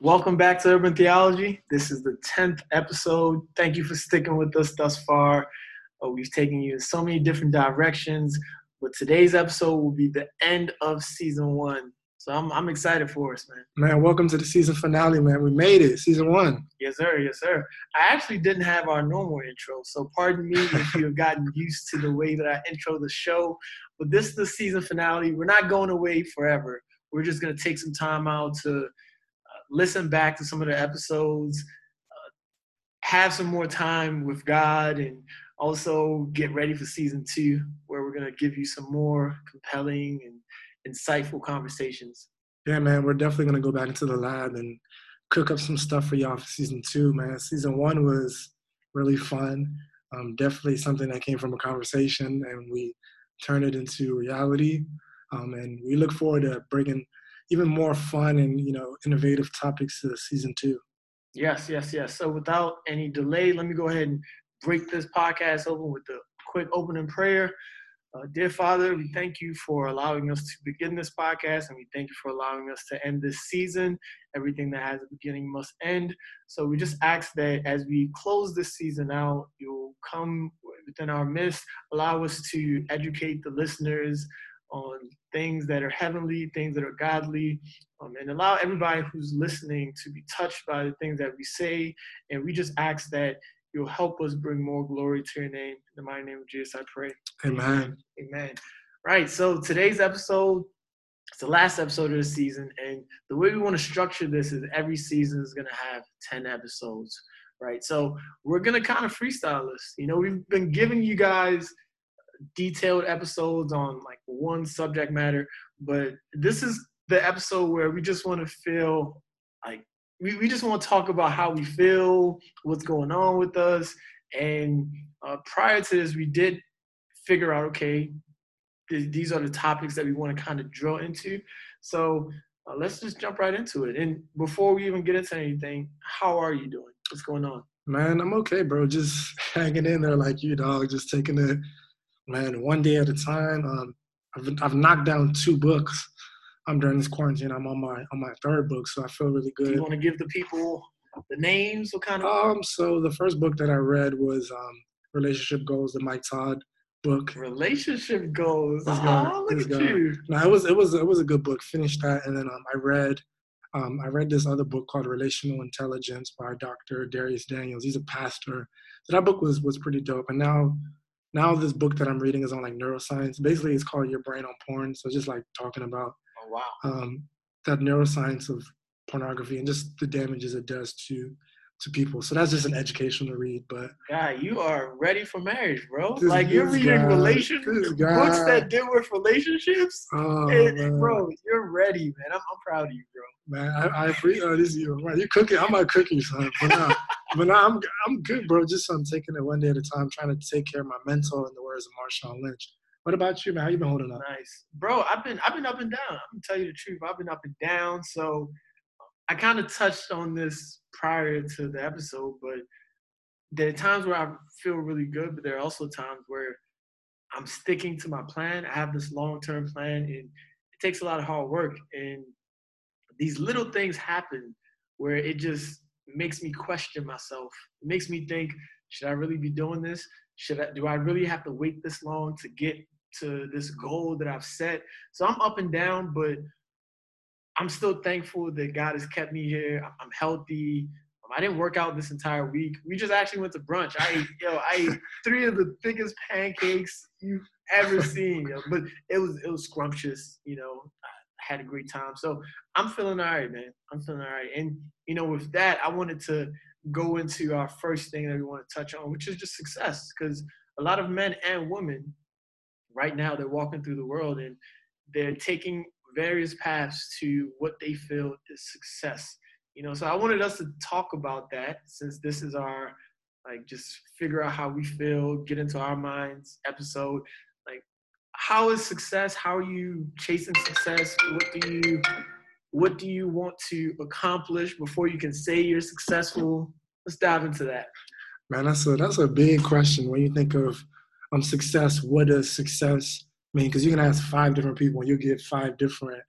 Welcome back to Urban Theology. This is the 10th episode. Thank you for sticking with us thus far. Uh, we've taken you in so many different directions, but today's episode will be the end of season one. So I'm, I'm excited for us, man. Man, welcome to the season finale, man. We made it, season one. Yes, sir. Yes, sir. I actually didn't have our normal intro, so pardon me if you have gotten used to the way that I intro the show. But this is the season finale. We're not going away forever. We're just going to take some time out to listen back to some of the episodes, uh, have some more time with God, and also get ready for season two, where we're going to give you some more compelling and insightful conversations. Yeah, man, we're definitely going to go back into the lab and cook up some stuff for y'all for season two, man. Season one was really fun. Um, definitely something that came from a conversation, and we turned it into reality. Um, and we look forward to bringing even more fun and you know innovative topics to season two. Yes, yes, yes. So without any delay, let me go ahead and break this podcast open with a quick opening prayer. Uh, dear Father, we thank you for allowing us to begin this podcast, and we thank you for allowing us to end this season. Everything that has a beginning must end. So we just ask that as we close this season out, you'll come within our midst, allow us to educate the listeners on things that are heavenly, things that are godly, um, and allow everybody who's listening to be touched by the things that we say. And we just ask that you'll help us bring more glory to your name. In the mighty name of Jesus, I pray. Amen. Amen. Right. So today's episode, it's the last episode of the season. And the way we want to structure this is every season is going to have 10 episodes. Right. So we're going to kind of freestyle this. You know, we've been giving you guys detailed episodes on like one subject matter, but this is the episode where we just want to feel like we, we just want to talk about how we feel, what's going on with us. And uh, prior to this, we did figure out okay, th- these are the topics that we want to kind of drill into. So uh, let's just jump right into it. And before we even get into anything, how are you doing? What's going on? Man, I'm okay, bro. Just hanging in there like you, dog. Just taking it man, one day at a time. Um, I've, I've knocked down two books um, during this quarantine. I'm on my on my third book, so I feel really good. Do you want to give the people the names? What kind of? Um, so the first book that I read was um, Relationship Goals, the Mike Todd book. Relationship Goals. This guy, oh, look at guy. you. No, it was it was it was a good book. Finished that, and then um, I read. Um, I read this other book called Relational Intelligence by Dr. Dharius Daniels. He's a pastor. So that book was was pretty dope. And now now this book that I'm reading is on like neuroscience. Basically, it's called Your Brain on Porn. So just like talking about oh, wow. um, that neuroscience of pornography and just the damages it does to to people. So that's just an educational read. But yeah, you are ready for marriage, bro. This, like you're reading relationships books that deal with relationships. Oh, and, bro, you're ready, man. I'm, I'm proud of you, bro. Man, I, I appreciate oh, this. You, man, you cooking? I'm not cooking, son. But now, but now I'm I'm good, bro. Just I'm taking it one day at a time, trying to take care of my mental. In the words of Marshawn Lynch. What about you, man? How you been holding up? Nice, bro. I've been I've been up and down. I'm gonna tell you the truth. I've been up and down. So I kind of touched on this prior to the episode, but there are times where I feel really good, but there are also times where I'm sticking to my plan. I have this long term plan, and it takes a lot of hard work. And these little things happen where it just makes me question myself. It makes me think, should I really be doing this? Should I do I really have to wait this long to get to this goal that I've set? So I'm up and down, but I'm still thankful that God has kept me here. I'm healthy. Um, I didn't work out this entire week. We just actually went to brunch. I ate, yo, I ate three of the thickest pancakes you've ever seen. Yo. But it was it was scrumptious. You know, had a great time. So I'm feeling all right, man. I'm feeling all right. And you know, with that, I wanted to go into our first thing that we want to touch on, which is just success, because a lot of men and women right now they're walking through the world and they're taking various paths to what they feel is success. You know, so I wanted us to talk about that since this is our like just figure out how we feel, get into our minds episode. How is success? How are you chasing success? What do you what do you want to accomplish before you can say you're successful? Let's dive into that. Man, that's a that's a big question when you think of um success. What does success mean, because you can ask five different people and you'll get five different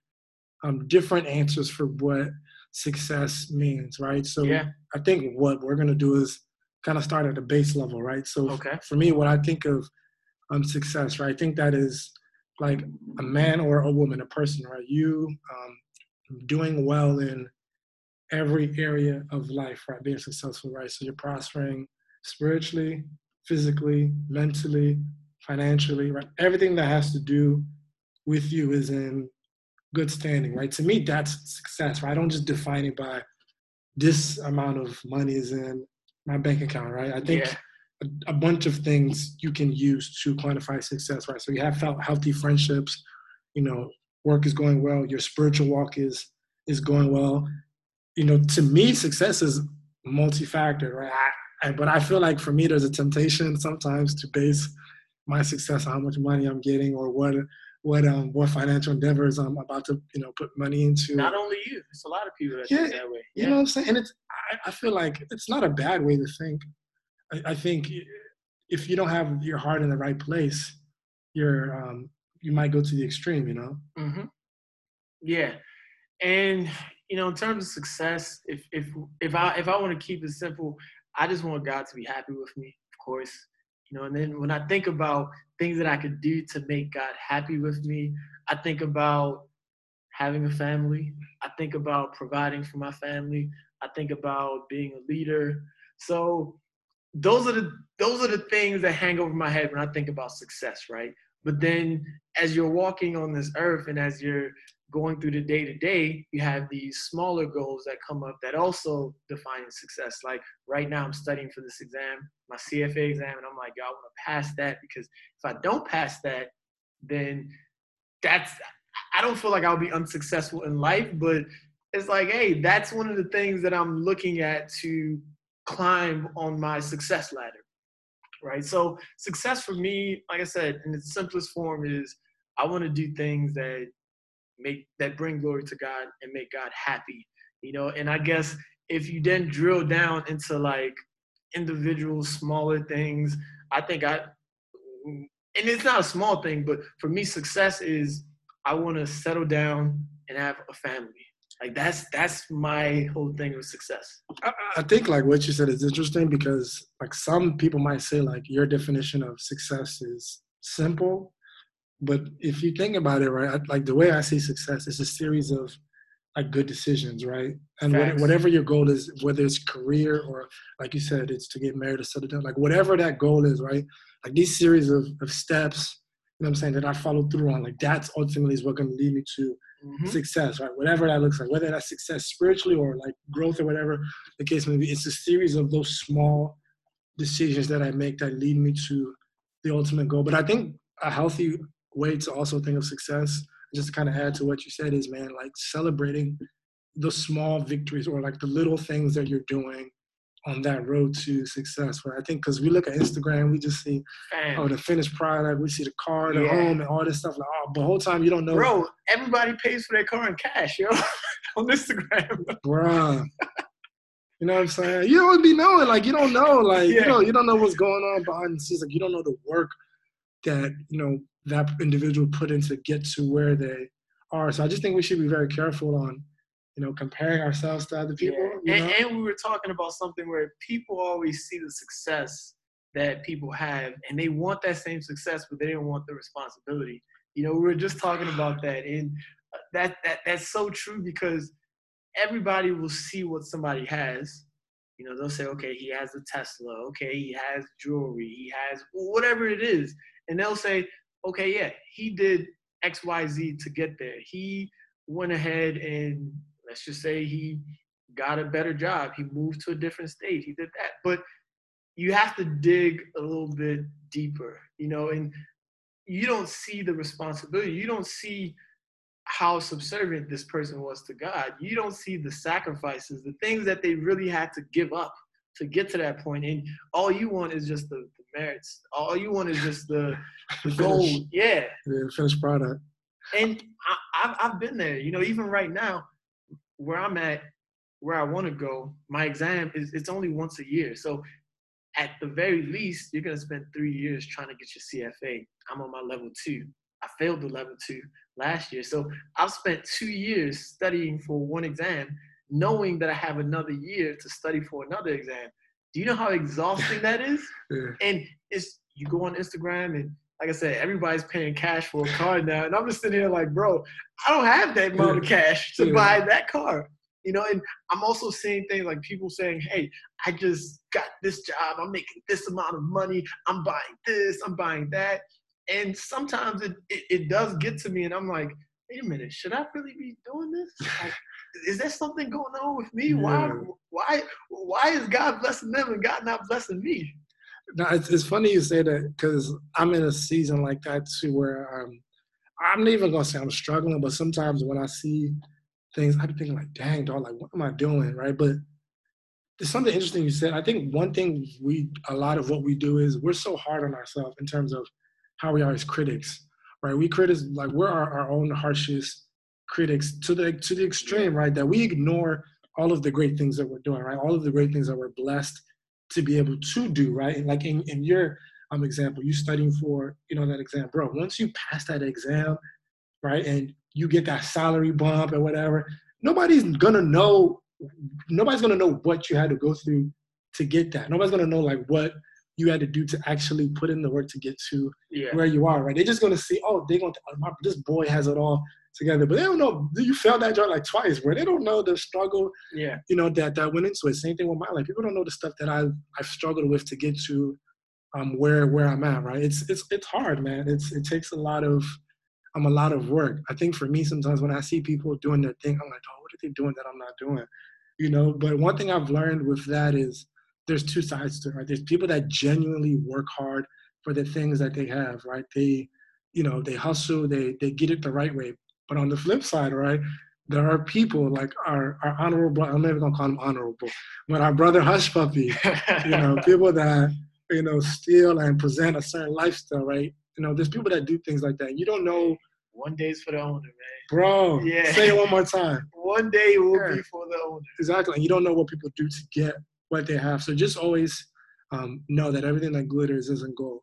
um, different answers for what success means, right? So Yeah. I think what we're gonna do is kind of start at the base level, right? So Okay. for me, what I think of um, success, right? I think that is like a man or a woman, a person, right? You um, doing well in every area of life, right? Being successful, right? So you're prospering spiritually, physically, mentally, financially, right? Everything that has to do with you is in good standing, right? To me, that's success, right? I don't just define it by this amount of money is in my bank account, right? I think Yeah. A, a bunch of things you can use to quantify success, right? So you have felt healthy friendships, you know, work is going well, your spiritual walk is is going well. You know, to me, success is multi-factor, right? I, I, but I feel like for me, there's a temptation sometimes to base my success on how much money I'm getting or what what um what financial endeavors I'm about to you know put money into. Not only you, it's a lot of people that Yeah, think that way. You know what I'm saying? And it's I, I feel like it's not a bad way to think. I, I think if you don't have your heart in the right place, you're um you might go to the extreme, you know? hmm Yeah, and you know, in terms of success, if if if I if I want to keep it simple, I just want God to be happy with me, of course. You know, and then when I think about things that I could do to make God happy with me, I think about having a family. I think about providing for my family. I think about being a leader. So those are the those are the things that hang over my head when I think about success, right? But then as you're walking on this earth and as you're going through the day to day, you have these smaller goals that come up that also define success. Like right now, I'm studying for this exam, my CFA exam, and I'm like, yo, I want to pass that because if I don't pass that, then that's I don't feel like I'll be unsuccessful in life, but it's like, hey, that's one of the things that I'm looking at to climb on my success ladder. Right. So success for me, like I said, in its simplest form is I want to do things that make that bring glory to God and make God happy. You know, and I guess if you then drill down into like individual smaller things, I think I and it's not a small thing, but for me, success is I want to settle down and have a family. Like that's that's my whole thing of success. I, I think like what you said is interesting because like some people might say like your definition of success is simple, but if you think about it, right, I, like the way I see success is a series of like good decisions, right? And what, whatever your goal is, whether it's career or like you said, it's to get married or settle down, like whatever that goal is, right? Like these series of, of steps, you know what I'm saying, that I follow through on, like that's ultimately is what going to lead me to Mhm. success, right? Whatever that looks like, whether that's success spiritually or like growth or whatever the case may be, it's a series of those small decisions that I make that lead me to the ultimate goal. But I think a healthy way to also think of success, just to kind of add to what you said, is man, like celebrating the small victories or like the little things that you're doing on that road to success. Right? I think because we look at Instagram, we just see Fam. oh the finished product, we see the car, the Yeah. home, and all this stuff. Like oh, but the whole time you don't know, Bro, everybody pays for their car in cash, yo, on Instagram. Bro. You know what I'm saying? You don't be knowing, like you don't know, like you know, you don't know what's going on behind the scenes. Like you don't know the work that you know that individual put in to get to where they are. So I just think we should be very careful on, you know, comparing ourselves to other people. Yeah. And, and we were talking about something where people always see the success that people have and they want that same success, but they don't want the responsibility. You know, we were just talking about that. And uh, that, that that's so true because everybody will see what somebody has. You know, they'll say, okay, he has a Tesla. Okay, he has jewelry. He has whatever it is. And they'll say, okay, yeah, he did X, Y, Z to get there. He went ahead and let's just say he got a better job. He moved to a different state. He did that. But you have to dig a little bit deeper, you know, and you don't see the responsibility. You don't see how subservient this person was to God. You don't see the sacrifices, the things that they really had to give up to get to that point. And all you want is just the, the merits. All you want is just the, the gold. Yeah. the finished product. And I, I've, I've been there. You know, even right now, where I'm at, where I want to go, my exam is it's only once a year. So at the very least, you're gonna spend three years trying to get your CFA. I'm on my level two. I failed the level two last year. So I've spent two years studying for one exam. knowing that I have another year to study for another exam. Do you know how exhausting that is? Yeah. And it's you go on Instagram and like I said, everybody's paying cash for a car now, and I'm just sitting here like, bro, I don't have that amount of cash to buy that car. You know, and I'm also seeing things like people saying, "Hey, I just got this job. I'm making this amount of money. I'm buying this. I'm buying that." And sometimes it it, it does get to me, and I'm like, "Wait a minute, should I really be doing this? Like, is there something going on with me? Why why why is God blessing them and God not blessing me?" No, it's, it's funny you say that because I'm in a season like that too, where um, I'm not even gonna say I'm struggling, but sometimes when I see things, I be thinking like, "Dang, dog, like what am I doing?" Right? But there's something interesting you said. I think one thing we, a lot of what we do is we're so hard on ourselves in terms of how we are as critics, right? We critics like we're our, our own harshest critics to the to the extreme, right? That we ignore all of the great things that we're doing, right? All of the great things that we're blessed to be able to do, right? And like in, in your um example, you studying for, you know, that exam, bro. Once you pass that exam, right, and you get that salary bump or whatever, nobody's gonna know nobody's gonna know what you had to go through to get that. Nobody's gonna know like what you had to do to actually put in the work to get to Yeah. where you are, right? They're just gonna see, oh, they're gonna, oh, my, this boy has it all together, but they don't know you failed that job like twice, where they don't know the struggle Yeah. you know that that went into it. Same thing with my life. People don't know the stuff that I've I've struggled with to get to um where where I'm at. Right? It's it's it's hard, man. It's it takes a lot of um a lot of work. I think for me sometimes when I see people doing their thing, I'm like, oh, what are they doing that I'm not doing? You know. But one thing I've learned with that is there's two sides to it. Right? There's people that genuinely work hard for the things that they have. Right? They you know they hustle. They they get it the right way. But on the flip side, right? there are people like our, our honorable, I'm never gonna call him honorable, but our brother Hushpuppi, you know, people that, you know, steal and present a certain lifestyle, right? You know, there's people that do things like that. You don't know, One day's for the owner, man. bro, Yeah. say it one more time. One day will Yeah. be for the owner. Exactly. And you don't know what people do to get what they have. So just always um, know that everything that glitters isn't gold.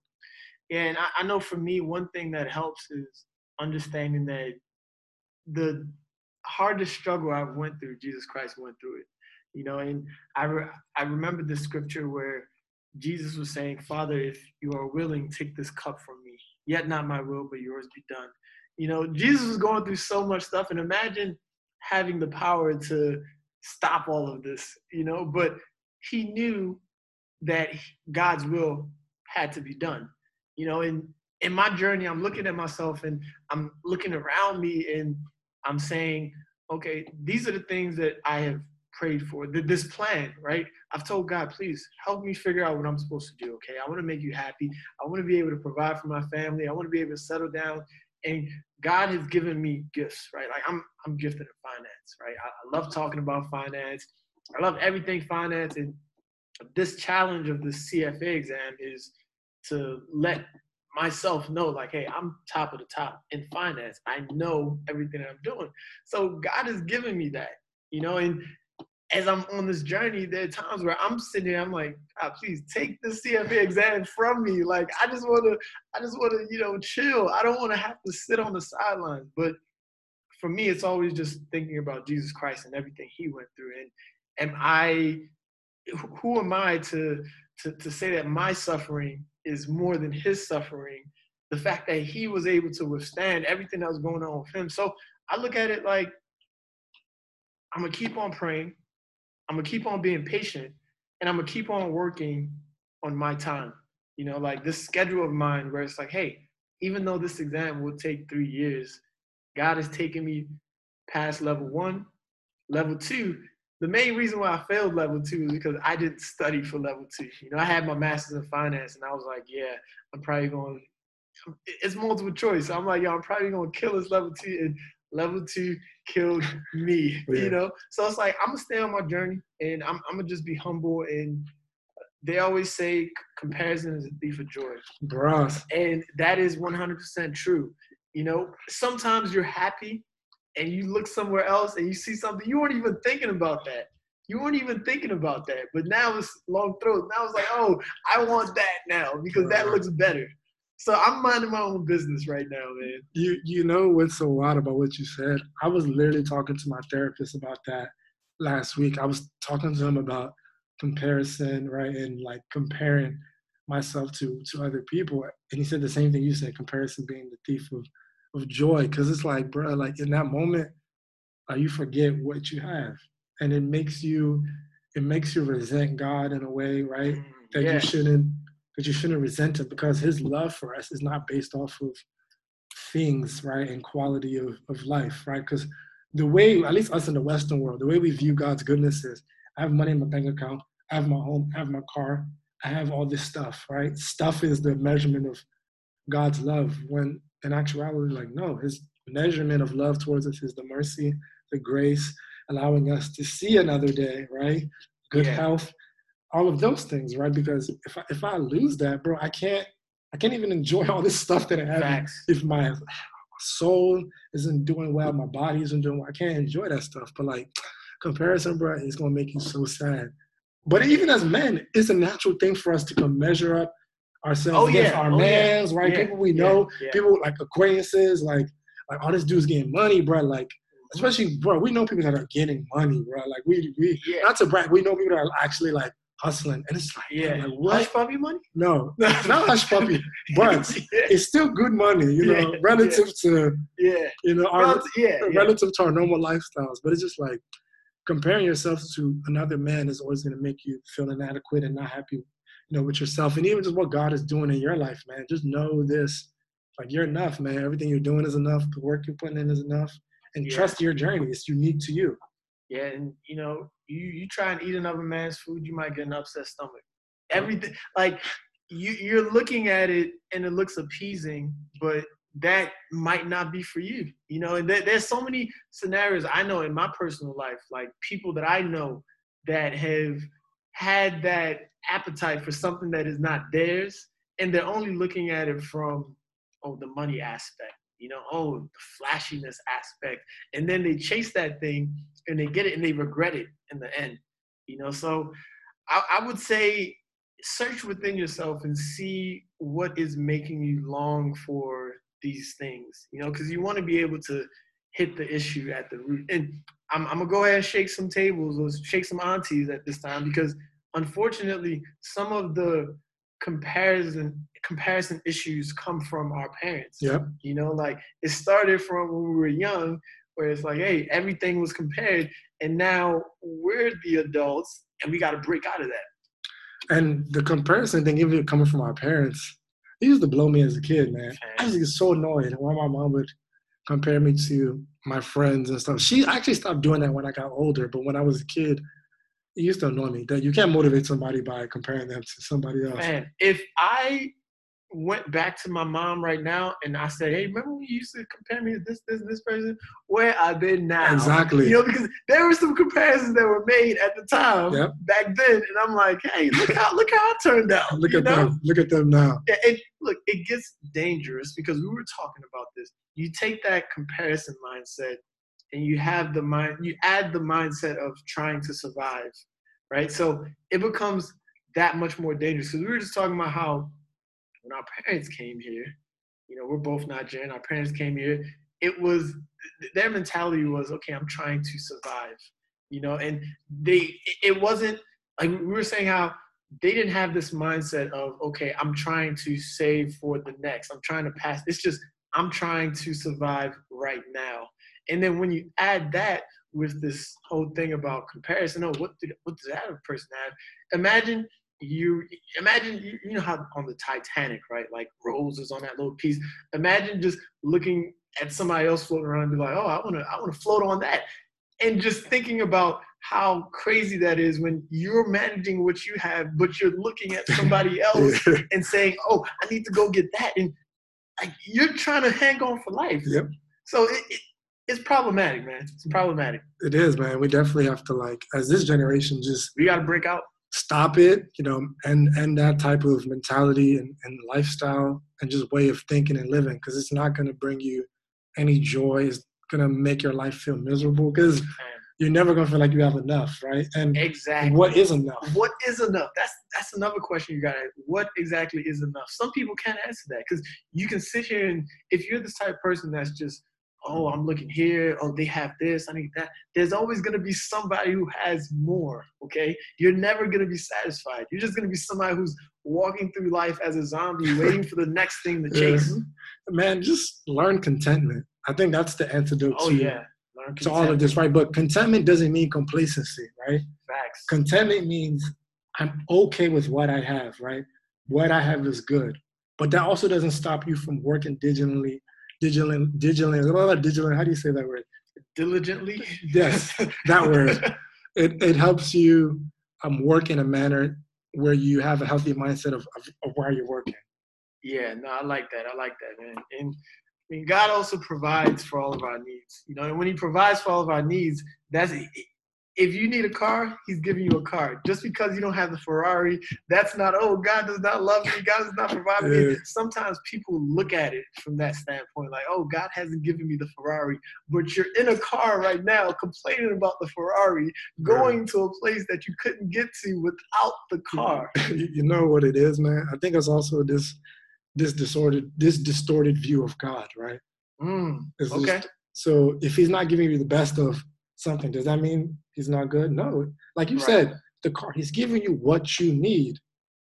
Yeah, and I, I know for me, one thing that helps is understanding that the hardest struggle I went through, Jesus Christ went through it. You know, and I re- I remember the scripture where Jesus was saying, "Father, if you are willing, take this cup from me. Yet not my will, but yours be done." You know, Jesus was going through so much stuff, and imagine having the power to stop all of this. You know, but he knew that God's will had to be done. You know, and in my journey, I'm looking at myself and I'm looking around me and I'm saying, okay, these are the things that I have prayed for. Th- This plan, right? I've told God, please help me figure out what I'm supposed to do. Okay, I want to make you happy. I want to be able to provide for my family. I want to be able to settle down. And God has given me gifts, right? Like I'm, I'm gifted in finance, right? I, I love talking about finance. I love everything finance. And this challenge of the CFA exam is to let myself know like hey i'm top of the top in finance. I know everything i'm doing. So god has given me that you know and as i'm on this journey there are times where i'm sitting there i'm like god please take the cfa exam from me. Like i just want to i just want to you know chill. I don't want to have to sit on the sidelines. But for me it's always just thinking about jesus christ and everything he went through. And am i who am i to to, to say that my suffering is more than his suffering. The fact that he was able to withstand everything that was going on with him. So I look at it like I'm gonna keep on praying, I'm gonna keep on being patient, and I'm gonna keep on working on my time. You know, like this schedule of mine where it's like, hey, even though this exam will take three years, God has taken me past level one, level two, the main reason why I failed level two is because I didn't study for level two. You know, I had my master's in finance, and I was like, yeah, I'm probably going. It's multiple choice. So I'm like, yo, I'm probably going to kill this level two, and level two killed me. Yeah. You know, so it's like I'm gonna stay on my journey, and I'm, I'm gonna just be humble. And they always say comparison is a thief of joy. Bruh. And that is 100% true. You know, sometimes you're happy and you look somewhere else and you see something, you weren't even thinking about that. You weren't even thinking about that. But now it's long throat. Now it's like, oh, I want that now because that looks better. So I'm minding my own business right now, man. You you know what's so wild about what you said? I was literally talking to my therapist about that last week. I was talking to him about comparison, right, and like comparing myself to to other people, and he said the same thing you said, comparison being the thief of of joy, because it's like, bro, like in that moment, uh, you forget what you have, and it makes you it makes you resent God in a way, right? Mm, that yeah. you shouldn't that you shouldn't resent him because his love for us is not based off of things, right, and quality of, of life, right? Because the way, at least us in the Western world, the way we view God's goodness is I have money in my bank account, I have my home, I have my car, I have all this stuff, right? Stuff is the measurement of God's love. When in actuality, like, no, his measurement of love towards us is the mercy, the grace, allowing us to see another day, right? Good yeah. health, all of those things, right? Because if I, if I lose that, bro, I can't I can't even enjoy all this stuff that I have. Facts. If my soul isn't doing well, my body isn't doing well, I can't enjoy that stuff. But like comparison, bro, is gonna make you so sad. But even as men, it's a natural thing for us to come measure up ourselves oh, against yeah. our oh, mans, yeah. right? Yeah. People we know, people like acquaintances, like like all this dude's getting money, bro. Like especially, bro, we know people that are getting money, bro. Like we we not to brag, we know people that are actually like hustling, and it's like, yeah, like, what? Hushpuppi money? No, not Hushpuppi, but it's still good money, you know, relative to yeah, you know, our yeah, relative to our normal lifestyles. But it's just like comparing yourself to another man is always going to make you feel inadequate and not happy, you know, with yourself, and even just what God is doing in your life, man. Just know this, like you're enough, man. Everything you're doing is enough. The work you're putting in is enough, and trust your journey. It's unique to you. Yeah, and you know, you you try and eat another man's food, you might get an upset stomach. Everything like you you're looking at it and it looks appeasing, but that might not be for you. You know, and there, there's so many scenarios I know in my personal life, like people that I know that have had that appetite for something that is not theirs, and they're only looking at it from oh the money aspect you know, oh, the flashiness aspect. And then they chase that thing and they get it and they regret it in the end. You know, so I, I would say search within yourself and see what is making you long for these things, you know, because you want to be able to hit the issue at the root. And I'm, I'm, gonna go ahead and shake some tables or shake some aunties at this time because unfortunately, some of the comparison comparison issues come from our parents. Yeah. You know, like it started from when we were young, where it's like, hey, everything was compared, and now we're the adults, and we got to break out of that. And the comparison thing, even coming from our parents, it used to blow me as a kid, man. I was so annoyed why my mom would compare me to my friends and stuff. She actually stopped doing that when I got older, but when I was a kid, it used to annoy me that you can't motivate somebody by comparing them to somebody else. Man, if I went back to my mom right now and I said, Hey, remember when you used to compare me to this, this, this person? Where I've been now. Exactly. You know, because there were some comparisons that were made at the time yep. back then. And I'm like, hey, look how look how I turned out. look at know? them. Look at them now. Yeah, it, look, it gets dangerous because we were talking about this. You take that comparison mindset and you have the mind you add the mindset of trying to survive. Right. So it becomes that much more dangerous. Because we were just talking about how when our parents came here, you know, we're both Nigerian. Our parents came here. It was their mentality was okay. I'm trying to survive, you know, and they it wasn't like we were saying how they didn't have this mindset of okay, I'm trying to save for the next. I'm trying to pass. It's just I'm trying to survive right now. And then when you add that with this whole thing about comparison, oh, what did what does that person have? Imagine you imagine you, you know how on the Titanic, right? Like Rose is on that little piece. Imagine just looking at somebody else floating around and be like, oh, I wanna I wanna float on that. And just thinking about how crazy that is when you're managing what you have, but you're looking at somebody else and saying, "Oh, I need to go get that," and like you're trying to hang on for life. Yep. So it, it, it's problematic, man. It's mm-hmm. problematic. It is, man. We definitely have to like, as this generation, just we got to break out stop it, you know, and and that type of mentality and, and lifestyle and just way of thinking and living because it's not going to bring you any joy. It's going to make your life feel miserable because you're never going to feel like you have enough, right? And exactly what is enough? What is enough? That's that's another question you got. to What exactly is enough? Some people can't answer that because you can sit here and if you're this type of person that's just oh, I'm looking here. Oh, they have this. I need that. There's always going to be somebody who has more. Okay. You're never going to be satisfied. You're just going to be somebody who's walking through life as a zombie, waiting for the next thing to chase. Yeah. Man, just learn contentment. I think that's the antidote Oh, to, yeah. Learn to all of this, right? But contentment doesn't mean complacency, right? Facts. Contentment means I'm okay with what I have, right? What I have is good. But that also doesn't stop you from working digitally, digitally, digitally, blah, blah, digitally. How do you say that word? Diligently. Yes, that word. It, it helps you um, work in a manner where you have a healthy mindset of, of, of where you're working. Yeah, no, I like that. I like that, man. And mean, God also provides for all of our needs. You know, and when He provides for all of our needs, that's if you need a car, He's giving you a car. Just because you don't have the Ferrari, that's not oh, God does not love me. God does not provide me. Sometimes people look at it from that standpoint, like, oh, God hasn't given me the Ferrari, but you're in a car right now complaining about the Ferrari, going to a place that you couldn't get to without the car. you you know what it is, man. I think it's also this this disordered this distorted view of God, right? Mm, It's just- okay. so if He's not giving you the best of something, does that mean He's not good? No. Like you Right. said, the car. He's giving you what you need.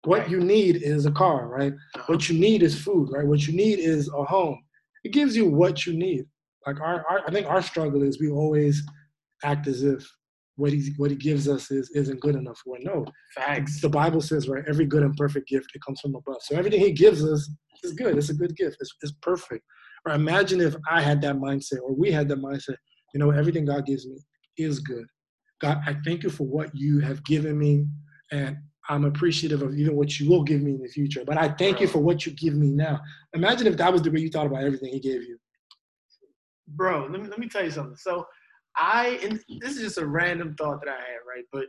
What Right. you need is a car, right? Uh-huh. What you need is food, right? What you need is a home. It gives you what you need. Like our, our I think our struggle is we always act as if what he what he gives us is isn't good enough. for. no, Facts. the Bible says, right, every good and perfect gift it comes from above. So everything He gives us is good. It's a good gift. It's, it's perfect. Or imagine if I had that mindset, or we had that mindset. You know, everything God gives me is good. God, I thank you for what you have given me, and I'm appreciative of even what you will give me in the future. But I thank you for what you give me now. Imagine if that was the way you thought about everything He gave you. bro let me, let me tell you something so i and this is just a random thought that i had right but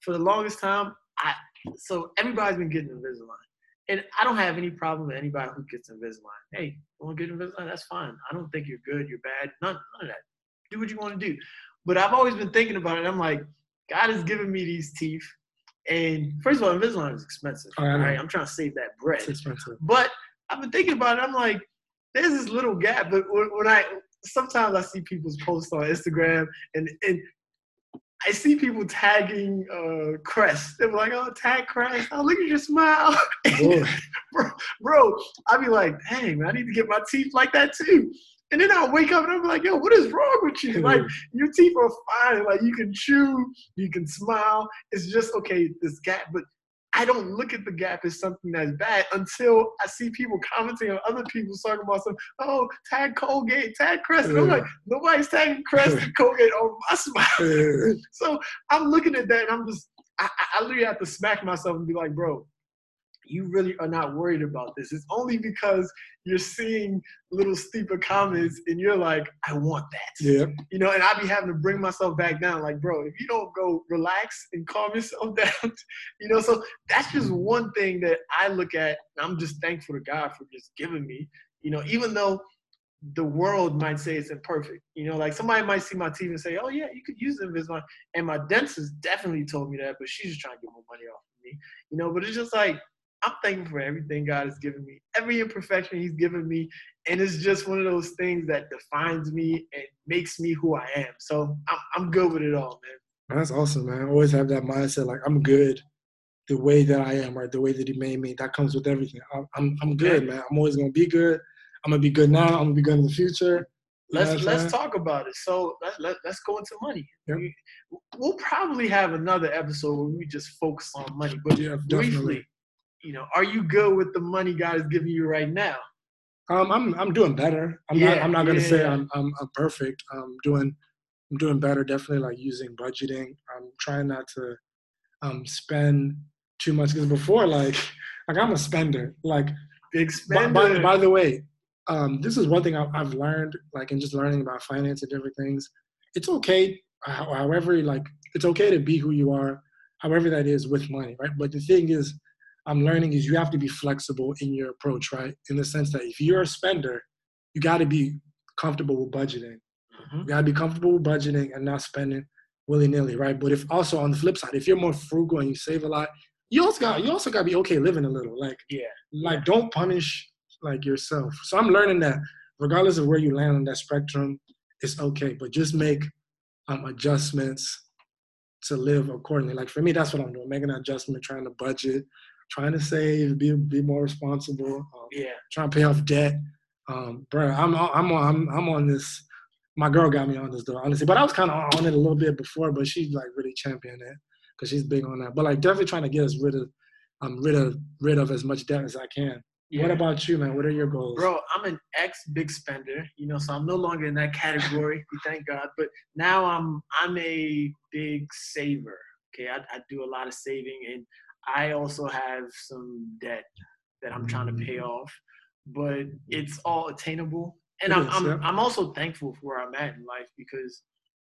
for the longest time i so everybody's been getting invisalign and i don't have any problem with anybody who gets invisalign hey you want to get invisalign that's fine i don't think you're good you're bad none, none of that do what you want to do but i've always been thinking about it i'm like god has given me these teeth and first of all invisalign is expensive Oh, I know. right i'm trying to save that bread It's expensive. but I've been thinking about it. I'm like, there's this little gap. But when, when I sometimes I see people's posts on Instagram and and I see people tagging uh, Crest. They're like, oh, tag Crest. Oh, look at your smile, bro, bro. I'd be like, dang, man, I need to get my teeth like that too. And then I'll wake up and I'm like, yo, what is wrong with you? Like, your teeth are fine. Like, you can chew, you can smile. It's just, okay, this gap. But I don't look at the gap as something that's bad until I see people commenting on other people talking about some, oh, tag Colgate, tag Crest. I'm like, nobody's tagging Crest and Colgate on my smile. So I'm looking at that and I'm just, I- I literally have to smack myself and be like, bro, you really are not worried about this. It's only because you're seeing little steeper comments and you're like, I want that. yeah, You know, and I be having to bring myself back down. Like, bro, if you don't go relax and calm yourself down, you know, so that's just one thing that I look at. And I'm just thankful to God for just giving me, you know, even though the world might say it's imperfect. You know, like somebody might see my teeth and say, "Oh yeah, you could use Invisalign." And my dentist definitely told me that, but she's just trying to get more money off of me. You know, but it's just like I'm thankful for everything God has given me, every imperfection He's given me, and it's just one of those things that defines me and makes me who I am. So I'm I'm good with it all, man. That's awesome, man. I always have that mindset, like I'm good, the way that I am, right? The way that He made me. That comes with everything. I'm, I'm, I'm good, man. I'm always gonna be good. I'm gonna be good now. I'm gonna be good in the future. You Let's let's saying? talk about it. So let, let, let's go into money. Yep. We, we'll probably have another episode where we just focus on money, but Yeah, briefly, definitely. You know, are you good with the money God is giving you right now? Um, I'm, I'm doing better. I'm not, Yeah, I'm not gonna say yeah. I'm, I'm, I'm perfect. I'm doing, I'm doing better. Definitely like using budgeting. I'm trying not to, um, spend too much because before, like, like I'm a spender. Like, Big by, spender. by, by the way, um, this is one thing I've, I've learned, like in just learning about finance and different things. It's okay, however, like it's okay to be who you are, however that is with money, right? But the thing is, I'm learning is you have to be flexible in your approach, right? In the sense that if you're a spender, you got to be comfortable with budgeting. Mhm. You got to be comfortable with budgeting and not spending willy nilly, right? But if also on the flip side, if you're more frugal and you save a lot, you also got you also got to be okay living a little, like Yeah. like don't punish like yourself. So I'm learning that regardless of where you land on that spectrum, it's okay. But just make um, adjustments to live accordingly. Like for me, that's what I'm doing, making an adjustment, trying to budget, trying to save, be be more responsible. Um, Yeah. trying to pay off debt. Um, bro, I'm on, I'm on, I'm, I'm on this. My girl got me on this though, honestly. But I was kind of on it a little bit before, but she's like really championed it because she's big on that. But like definitely trying to get us rid of, um, rid of, rid of as much debt as I can. yeah. What about you, man? What are your goals? Bro, I'm an ex big spender, you know, so I'm no longer in that category. we thank God. But now I'm I'm a big saver. Okay, I, I do a lot of saving, and I also have some debt that I'm trying to pay mm. off. But it's all attainable, and I'm I'm. I'm also thankful for where I'm at in life because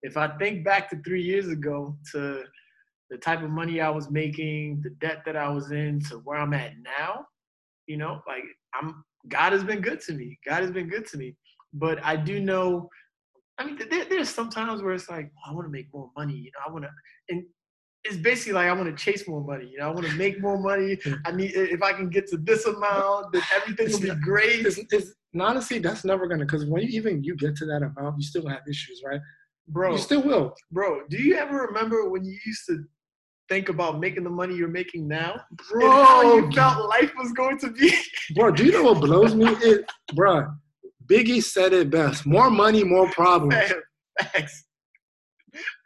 if I think back to three years ago to the type of money I was making, the debt that I was in, to where I'm at now, you know, like I'm God has been good to me. God has been good to me. But I do know, I mean, there, there's sometimes where it's like, oh, I want to make more money. You know, I want to, and it's basically like I want to chase more money. You know, I want to make more money. I need if I can get to this amount, then everything will be great. It's, it's, honestly, that's never gonna because when you even you get to that amount, you still have issues, right? Bro, You still will, bro, do you ever remember when you used to think about making the money you're making now? bro. and how you felt life was going to be? bro, do you know what blows me? It, bro, Biggie said it best: more money, more problems. Man,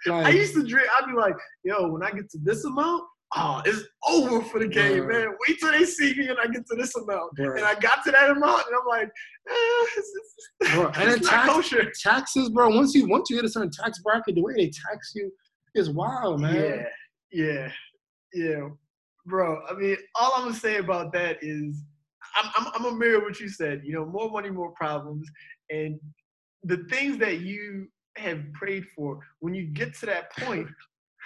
Facts. I used to dream. I'd be like, yo, when I get to this amount, oh, it's over for the game, Bruh. man. Wait till they see me and I get to this amount. Bruh. And I got to that amount, and I'm like, eh, it's, it's, and it's tax- kosher. taxes, bro. Once you once you hit a certain tax bracket, the way they tax you is wild, man. Yeah, yeah, yeah, bro. I mean, all I'm gonna say about that is, I'm, I'm, I'm gonna mirror what you said. You know, more money, more problems, and the things that you have prayed for. When you get to that point,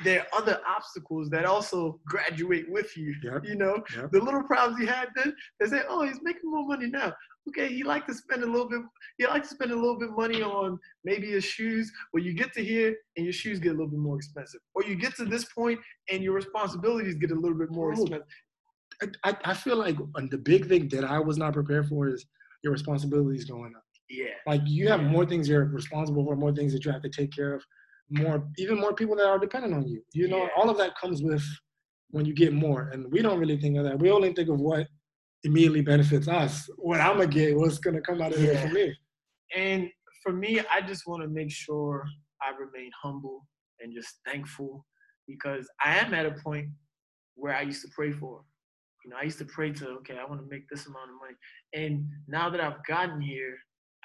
there are other obstacles that also graduate with you. Yep. You know, Yep. the little problems you had then, they say, oh, he's making more money now. Okay, he like to spend a little bit. He like to spend a little bit money on maybe his shoes. Well, you get to here and your shoes get a little bit more expensive, or you get to this point and your responsibilities get a little bit more expensive. I, I, I feel like uh, the big thing that I was not prepared for is your responsibilities going up. Yeah, Like you have more things you're responsible for, more things that you have to take care of, more even more people that are dependent on you. You know, Yeah. all of that comes with when you get more, and we don't really think of that. We only think of what immediately benefits us. What I'm gonna get, what's gonna come out of it Yeah. for me. and for me, I just want to make sure I remain humble and just thankful because I am at a point where I used to pray for. You know, I used to pray to, okay, I want to make this amount of money. And now that I've gotten here,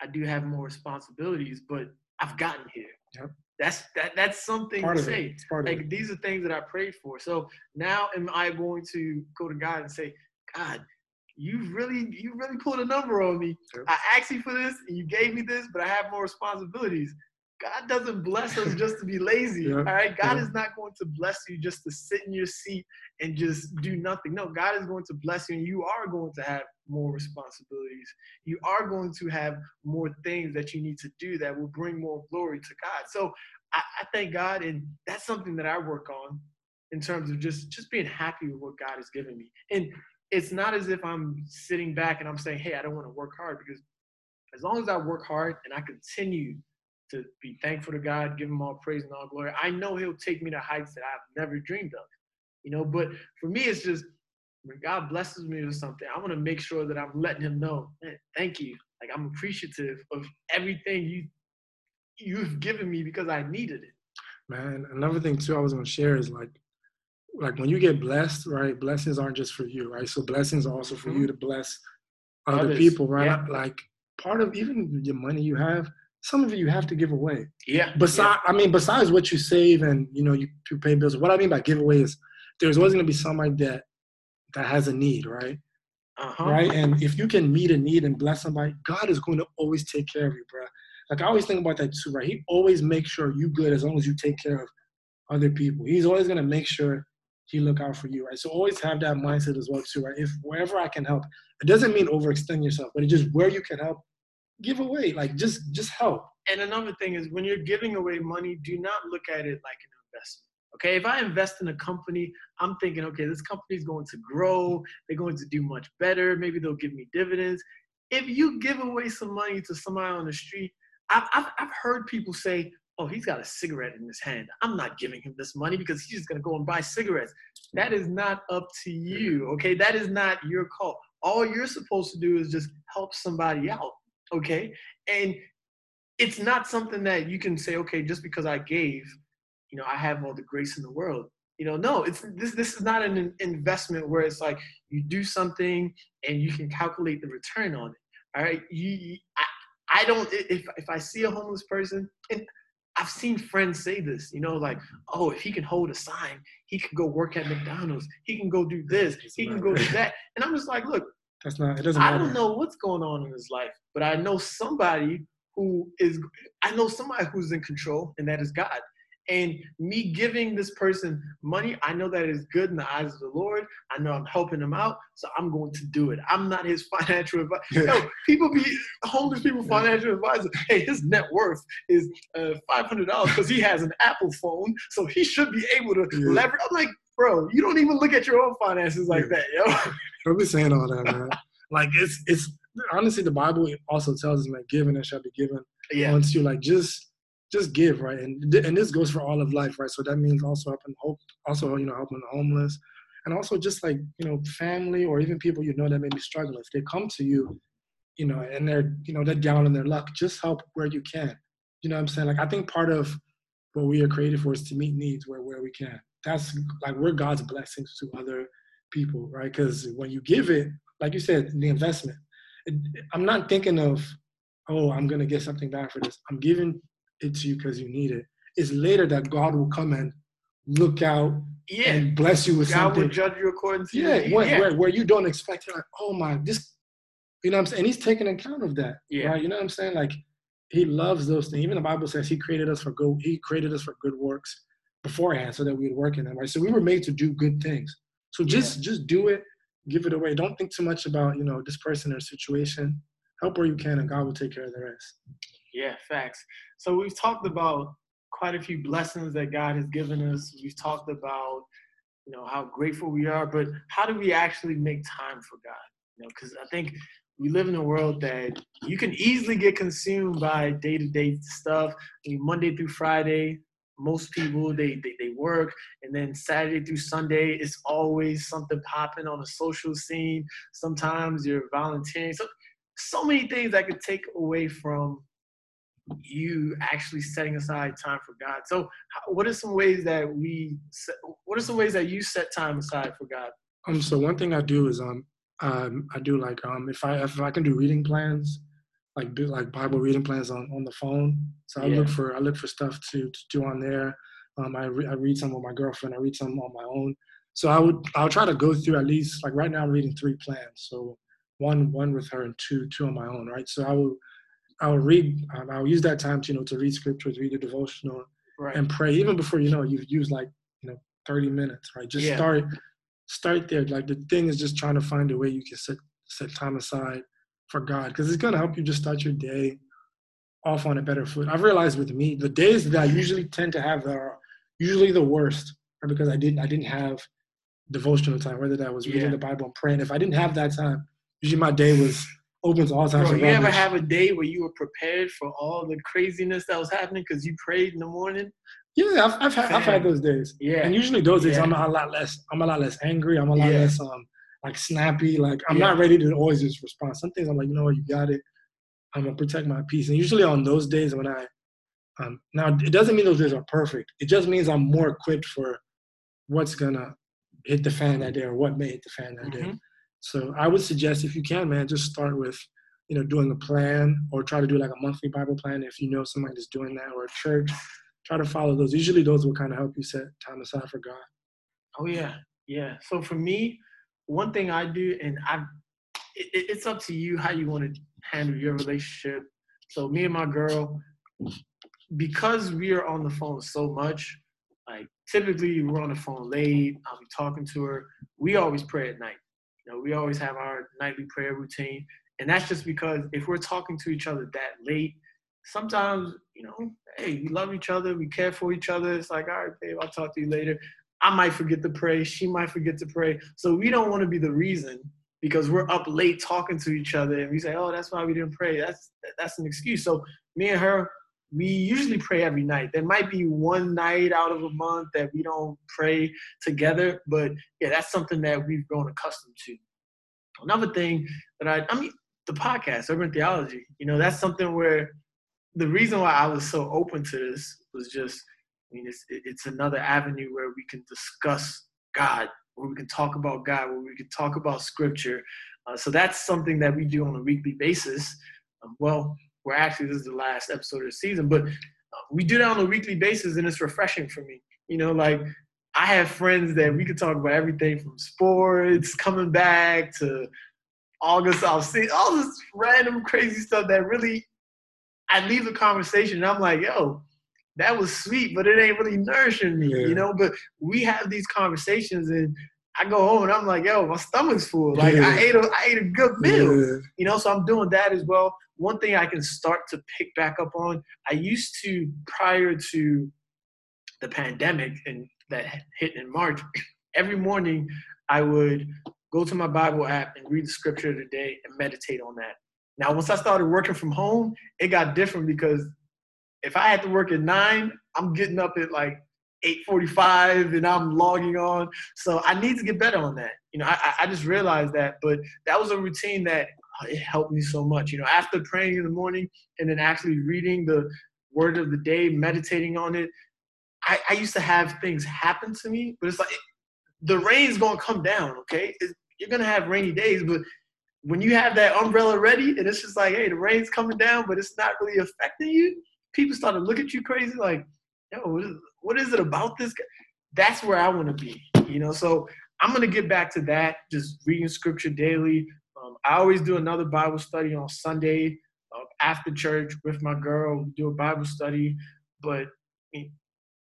I do have more responsibilities, but I've gotten here. Yep. That's that that's something Part to say. It's part of Like it. these are things that I prayed for. So now am I going to go to God and say, God, you really you really pulled a number on me. Yep. I asked you for this and you gave me this, but I have more responsibilities. God doesn't bless us just to be lazy. Yep. All right. God Yep. is not going to bless you just to sit in your seat and just do nothing. No, God is going to bless you and you are going to have more responsibilities. You are going to have more things that you need to do that will bring more glory to God. So I, I thank God, and that's something that I work on in terms of just just being happy with what God has given me. And it's not as if I'm sitting back and I'm saying, "Hey, I don't want to work hard," because as long as I work hard and I continue to be thankful to God, give Him all praise and all glory, I know He'll take me to heights that I've never dreamed of. You know, but for me, it's just when God blesses me with something, I want to make sure that I'm letting Him know, "Man, thank you. Like I'm appreciative of everything you you've given me because I needed it. Man, another thing too I was gonna share is like like when you get blessed, right? Blessings aren't just for you, right? So blessings are also for Mhm. you to bless other Others, people, right? yeah. Like part of even the money you have, some of it you have to give away. Yeah. Besides, I mean, besides what you save and you know you, you pay bills. What I mean by giveaway is there's always gonna be somebody that that has a need, right? Uh-huh. Right? And if you can meet a need and bless somebody, God is going to always take care of you, bro. Like I always think about that too, right? He always makes sure you good as long as you take care of other people. He's always gonna make sure he look out for you, right? So always have that mindset as well too, right? If wherever I can help, it doesn't mean overextend yourself, but it's just where you can help, give away, like just just help. And another thing is when you're giving away money, do not look at it like an investment. Okay, if I invest in a company, I'm thinking, okay, this company is going to grow, they're going to do much better, maybe they'll give me dividends. if you give away some money to somebody on the street, I've, I've, I've heard people say, oh, he's got a cigarette in his hand. I'm not giving him this money because he's just going to go and buy cigarettes. That is not up to you, okay? That is not your call. All you're supposed to do is just help somebody out, okay? And it's not something that you can say, okay, just because I gave, you know, I have all the grace in the world. You know, no, it's this. This is not an investment where it's like you do something and you can calculate the return on it. All right, you, I, I don't. If if I see a homeless person, and I've seen friends say this, you know, like, oh, if he can hold a sign, he can go work at McDonald's. He can go do this. He can go do that. And I'm just like, look, that's not. It doesn't. I don't know what's going on in his life, but I know somebody who is. I know somebody who's in control, and that is God. And me giving this person money, I know that is good in the eyes of the Lord. I know I'm helping him out, so I'm going to do it. I'm not his financial advisor. no, people be homeless people financial advisor. Hey, his net worth is uh, five hundred dollars because he has an Apple phone, so he should be able to yeah. leverage. I'm like, bro, you don't even look at your own finances like yeah. that, yo. Don't be saying all that, man. like it's it's honestly the Bible also tells us like giving and shall be given yeah. once you like just just give, right? And and this goes for all of life, right? So that means also helping hope, also you know helping the homeless, and also just like you know family or even people you know that may be struggling. If they come to you, you know, and they're you know they're down in their luck, just help where you can. You know what I'm saying? Like I think part of what we are created for is to meet needs where where we can. That's like we're God's blessings to other people, right? Because when you give it, like you said, the investment. I'm not thinking of, oh, I'm gonna get something back for this. I'm giving it to you because you need it. It's later that God will come and look out yeah. and bless you with God something. will judge you according to yeah, where, yeah. Where, where you don't expect it. Like, oh my, this, you know what I'm saying? And he's taking account of that. Yeah. Right? You know what I'm saying? Like, he loves those things. Even the Bible says he created us for good. He created us for good works beforehand so that we would work in them. Right. So we were made to do good things. So just yeah. just do it. Give it away. Don't think too much about you know this person or situation. Help where you can, and God will take care of the rest. Yeah, facts. So we've talked about quite a few blessings that God has given us. We've talked about, you know, how grateful we are, but how do we actually make time for God? You know, because I think we live in a world that you can easily get consumed by day-to-day stuff. I mean, Monday through Friday, most people they, they they work, and then Saturday through Sunday, it's always something popping on the social scene. Sometimes you're volunteering. So so many things that could take away from you actually setting aside time for God. So, what are some ways that we? What are some ways that you set time aside for God? Um. So one thing I do is um, um I do like um if I if I can do reading plans, like do like Bible reading plans on on the phone. So I yeah. look for I look for stuff to to do on there. Um, I re- I read some with my girlfriend. I read some on my own. So I would I'll try to go through at least like right now I'm reading three plans. So one one with her and two two on my own. Right. So I will I'll read, um, I'll use that time to, you know, to read scriptures, read a devotional, right. and pray. Even before you know, you've used like, you know, 30 minutes, right? Just yeah. start, start there. Like the thing is just trying to find a way you can set set time aside for God, because it's gonna help you just start your day off on a better foot. I've realized with me, the days that I usually tend to have that are usually the worst, are because I didn't I didn't have devotional time, whether that was reading yeah. the Bible and praying. If I didn't have that time, usually my day was opens all types Bro, you ever have a day where you were prepared for all the craziness that was happening because you prayed in the morning? Yeah, I've, I've had, I've had those days. Yeah, and usually those days yeah. I'm a lot less. I'm a lot less angry. I'm a lot yeah. less um like snappy. Like I'm yeah. not ready to always just respond. Some things I'm like, you know what, you got it. I'm gonna protect my peace. And usually on those days when I um now it doesn't mean those days are perfect. It just means I'm more equipped for what's gonna hit the fan that day or what may hit the fan that mm-hmm. day. So I would suggest if you can, man, just start with, you know, doing a plan or try to do like a monthly Bible plan if you know somebody that's doing that or a church. Try to follow those. Usually those will kind of help you set time aside for God. Oh yeah, yeah. So for me, one thing I do, and I, it, it's up to you how you want to handle your relationship. So me and my girl, because we are on the phone so much, like typically we're on the phone late. I'll be talking to her. We always pray at night. You know, we always have our nightly prayer routine, and that's just because if we're talking to each other that late, sometimes you know, hey, we love each other, we care for each other. It's like, all right, babe, I'll talk to you later. I might forget to pray. She might forget to pray. So we don't want to be the reason because we're up late talking to each other and we say, oh, that's why we didn't pray. That's that's an excuse. So me and her, we usually pray every night. There might be one night out of a month that we don't pray together, but yeah, that's something that we've grown accustomed to. Another thing that I, I mean, the podcast, Urban Theology, you know, that's something where the reason why I was so open to this was just, I mean, it's it's another avenue where we can discuss God, where we can talk about God, where we can talk about Scripture. Uh, so that's something that we do on a weekly basis. Um, well, we're actually this is the last episode of the season, but uh, we do that on a weekly basis, and it's refreshing for me. You know, like I have friends that we could talk about everything from sports, coming back to August see all this random crazy stuff that really I leave the conversation and I'm like, yo, that was sweet, but it ain't really nourishing me, yeah. you know. But we have these conversations and I go home and I'm like, yo, my stomach's full. Like yeah. I ate a I ate a good meal. Yeah. You know, so I'm doing that as well. One thing I can start to pick back up on, I used to prior to the pandemic and that hit in March, every morning I would go to my Bible app and read the scripture of the day and meditate on that. Now, once I started working from home, it got different because if I had to work at nine, I'm getting up at like 8:45 and I'm logging on. So I need to get better on that. You know, I, I just realized that, but that was a routine that uh, it helped me so much. You know, after praying in the morning and then actually reading the word of the day, meditating on it, I, I used to have things happen to me, but it's like the rain's gonna come down. Okay, it's, you're gonna have rainy days, but when you have that umbrella ready and it's just like, hey, the rain's coming down, but it's not really affecting you, people start to look at you crazy, like, yo, what is, what is it about this guy? That's where I want to be, you know. So I'm gonna get back to that, just reading scripture daily. Um, I always do another Bible study on Sunday uh, after church with my girl. We do a Bible study, but I mean,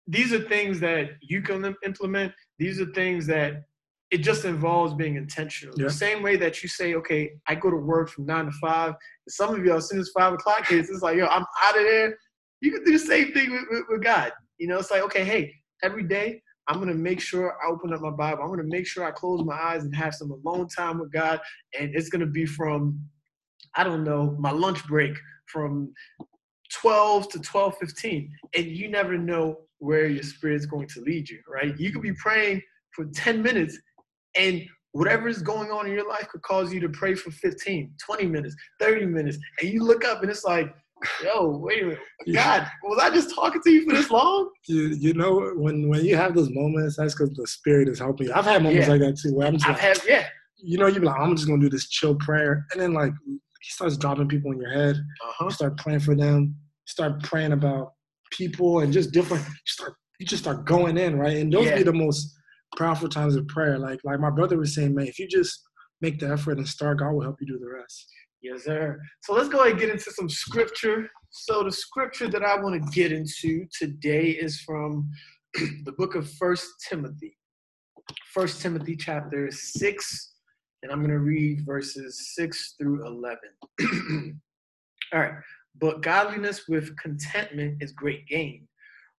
these are things that you can implement. These are things that it just involves being intentional. Yeah. The same way that you say, okay, I go to work from nine to five. Some of y'all, as soon as five o'clock hits, it's like, yo, I'm out of there. You can do the same thing with, with, with God. You know, it's like, okay, hey, every day I'm gonna make sure I open up my Bible. I'm gonna make sure I close my eyes and have some alone time with God. And it's gonna be from, I don't know, my lunch break from 12 to 12:15. And you never know where your spirit's going to lead you, right? You could be praying for 10 minutes and whatever is going on in your life could cause you to pray for 15, 20 minutes, 30 minutes. And you look up and it's like, yo, wait a minute. God, was I just talking to you for this long? You, you know, when, when you have those moments, that's because the spirit is helping you. I've had moments yeah. like that too, where I'm just I've like, had, yeah. You know, you're like, I'm just going to do this chill prayer. And then, like, he starts dropping people in your head. Uh-huh. You start praying for them. You start praying about people and just different. You start, you just start going in, right? And those yeah. be the most powerful times of prayer. Like like my brother was saying, man, if you just make the effort and start, God will help you do the rest. Yes, sir. So let's go ahead and get into some scripture. So the scripture that I want to get into today is from the book of First Timothy. First Timothy chapter six, and I'm going to read verses six through eleven. All right. But godliness with contentment is great gain.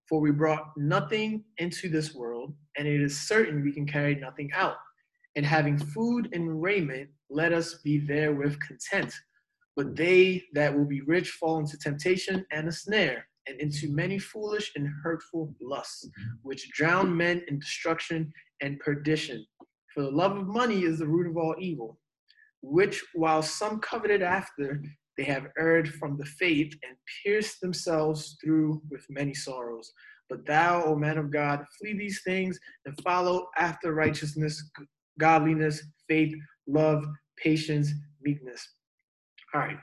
For we brought nothing into this world, and it is certain we can carry nothing out. And having food and raiment, let us be there with content. But they that will be rich fall into temptation and a snare, and into many foolish and hurtful lusts, mm-hmm. which drown men in destruction and perdition. For the love of money is the root of all evil, which while some coveted after, they have erred from the faith and pierced themselves through with many sorrows. But thou, O man of God, flee these things and follow after righteousness, godliness, faith, love, patience, meekness. All right.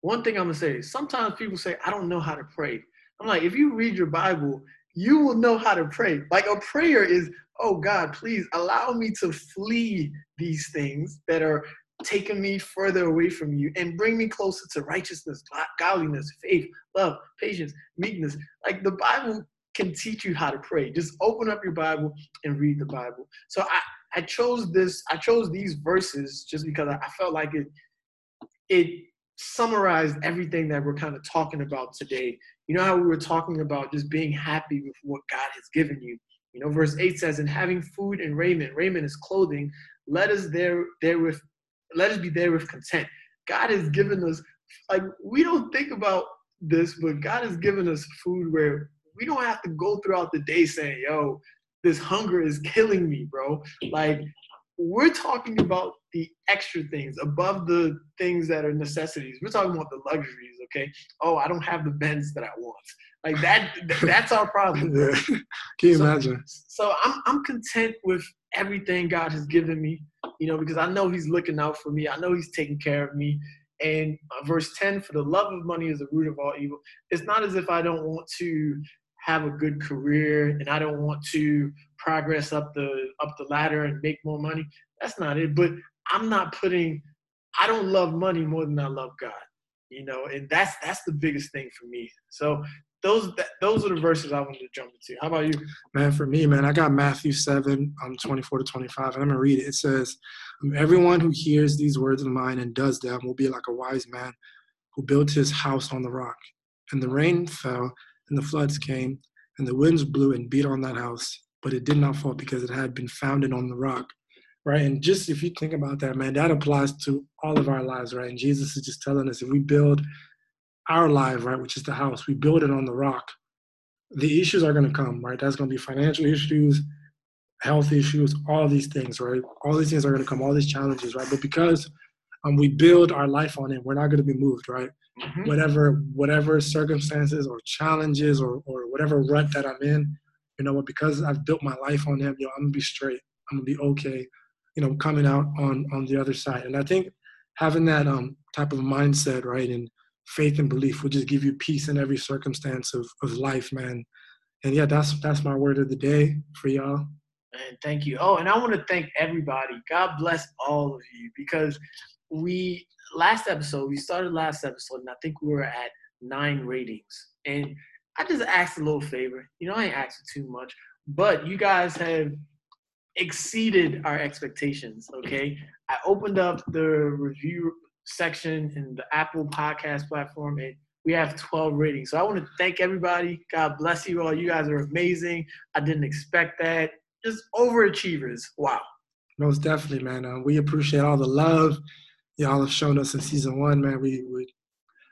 One thing I'm going to say is sometimes people say, I don't know how to pray. I'm like, if you read your Bible, you will know how to pray. Like a prayer is, oh God, please allow me to flee these things that are taking me further away from you and bring me closer to righteousness, godliness, faith, love, patience, meekness. Like the Bible can teach you how to pray. Just open up your Bible and read the Bible. So I, I chose this, I chose these verses just because I, felt like it it summarized everything that we're kind of talking about today. You know how we were talking about just being happy with what God has given you. You know, verse 8 says, and having food and raiment, raiment is clothing, let us there therewith let us be there with content. God has given us, like, we don't think about this, but God has given us food where we don't have to go throughout the day saying, yo, this hunger is killing me, bro. Like, we're talking about the extra things above the things that are necessities. We're talking about the luxuries, okay? Oh, I don't have the Benz that I want. Like that, that's our problem. Yeah. Can you So- imagine? So I'm I'm content with everything God has given me, you know, because I know He's looking out for me. I know He's taking care of me. And uh, verse 10, for the love of money is the root of all evil. It's not as if I don't want to have a good career and I don't want to progress up the up the ladder and make more money. That's not it. But I'm not putting I don't love money more than I love God. You know, and that's that's the biggest thing for me. So those that, those are the verses I wanted to jump into. How about you? Man, for me, man, I got Matthew 7, um, 24 to 25, and I'm going to read it. It says, um, Everyone who hears these words of mine and does them will be like a wise man who built his house on the rock. And the rain fell, and the floods came, and the winds blew and beat on that house, but it did not fall because it had been founded on the rock. Right. And just if you think about that, man, that applies to all of our lives, right? And Jesus is just telling us if we build our life, right, which is the house, we build it on the rock, the issues are going to come, right? That's going to be financial issues, health issues, all these things, right? All these things are going to come, all these challenges, right? But because um, we build our life on it, we're not going to be moved, right? Mhm. Whatever, whatever circumstances or challenges or, or whatever rut that I'm in, you know what? Because I've built my life on Him, yo, I'm gonna be straight. I'm gonna be okay, you know, coming out on on the other side. And I think having that um type of mindset, right, and faith and belief will just give you peace in every circumstance of, of life, man. And yeah, that's that's my word of the day for y'all. And thank you. Oh, and I want to thank everybody. God bless all of you because we last episode we started last episode and I think we were at nine ratings. And I just asked a little favor. You know, I ain't for too much, but you guys have exceeded our expectations. Okay, I opened up the review section in the Apple Podcast platform and we have 12 ratings. So I want to thank everybody. God bless you all. You guys are amazing. I didn't expect that. Just overachievers. Wow. Most definitely, man. Uh, we appreciate all the love y'all have shown us in season one, man. We, we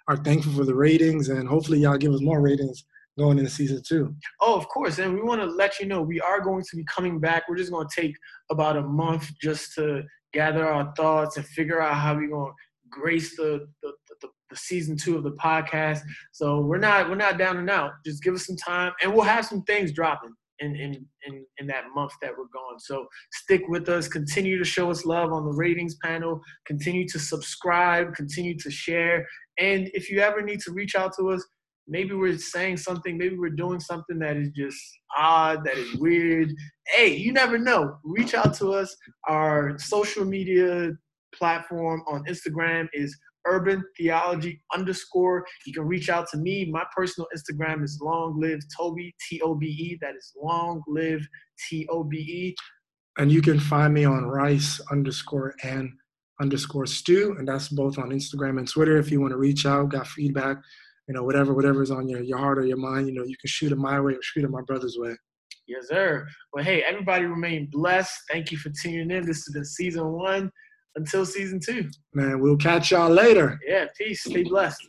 are thankful for the ratings, and hopefully, y'all give us more ratings going into season two. Oh, of course. And we want to let you know we are going to be coming back. We're just going to take about a month just to gather our thoughts and figure out how we're going to grace the, the, the, the season two of the podcast. So we're not we're not down and out. Just give us some time, and we'll have some things dropping in in in, in that month that we're gone. So stick with us. Continue to show us love on the ratings panel. Continue to subscribe. Continue to share. And if you ever need to reach out to us, maybe we're saying something, maybe we're doing something that is just odd, that is weird. Hey, you never know. Reach out to us. Our social media platform on Instagram is urban theology underscore. You can reach out to me. My personal Instagram is long live Toby, T O B E. That is long live T O B E. And you can find me on rice underscore and underscore stew, and that's both on Instagram and Twitter. If you want to reach out, got feedback, you know, whatever, whatever's on your, your heart or your mind, you know, you can shoot it my way or shoot it my brother's way. Yes, sir. Well, hey, everybody remain blessed. Thank you for tuning in. This has been season one. Until season two. Man, we'll catch y'all later. Yeah, peace. Stay blessed.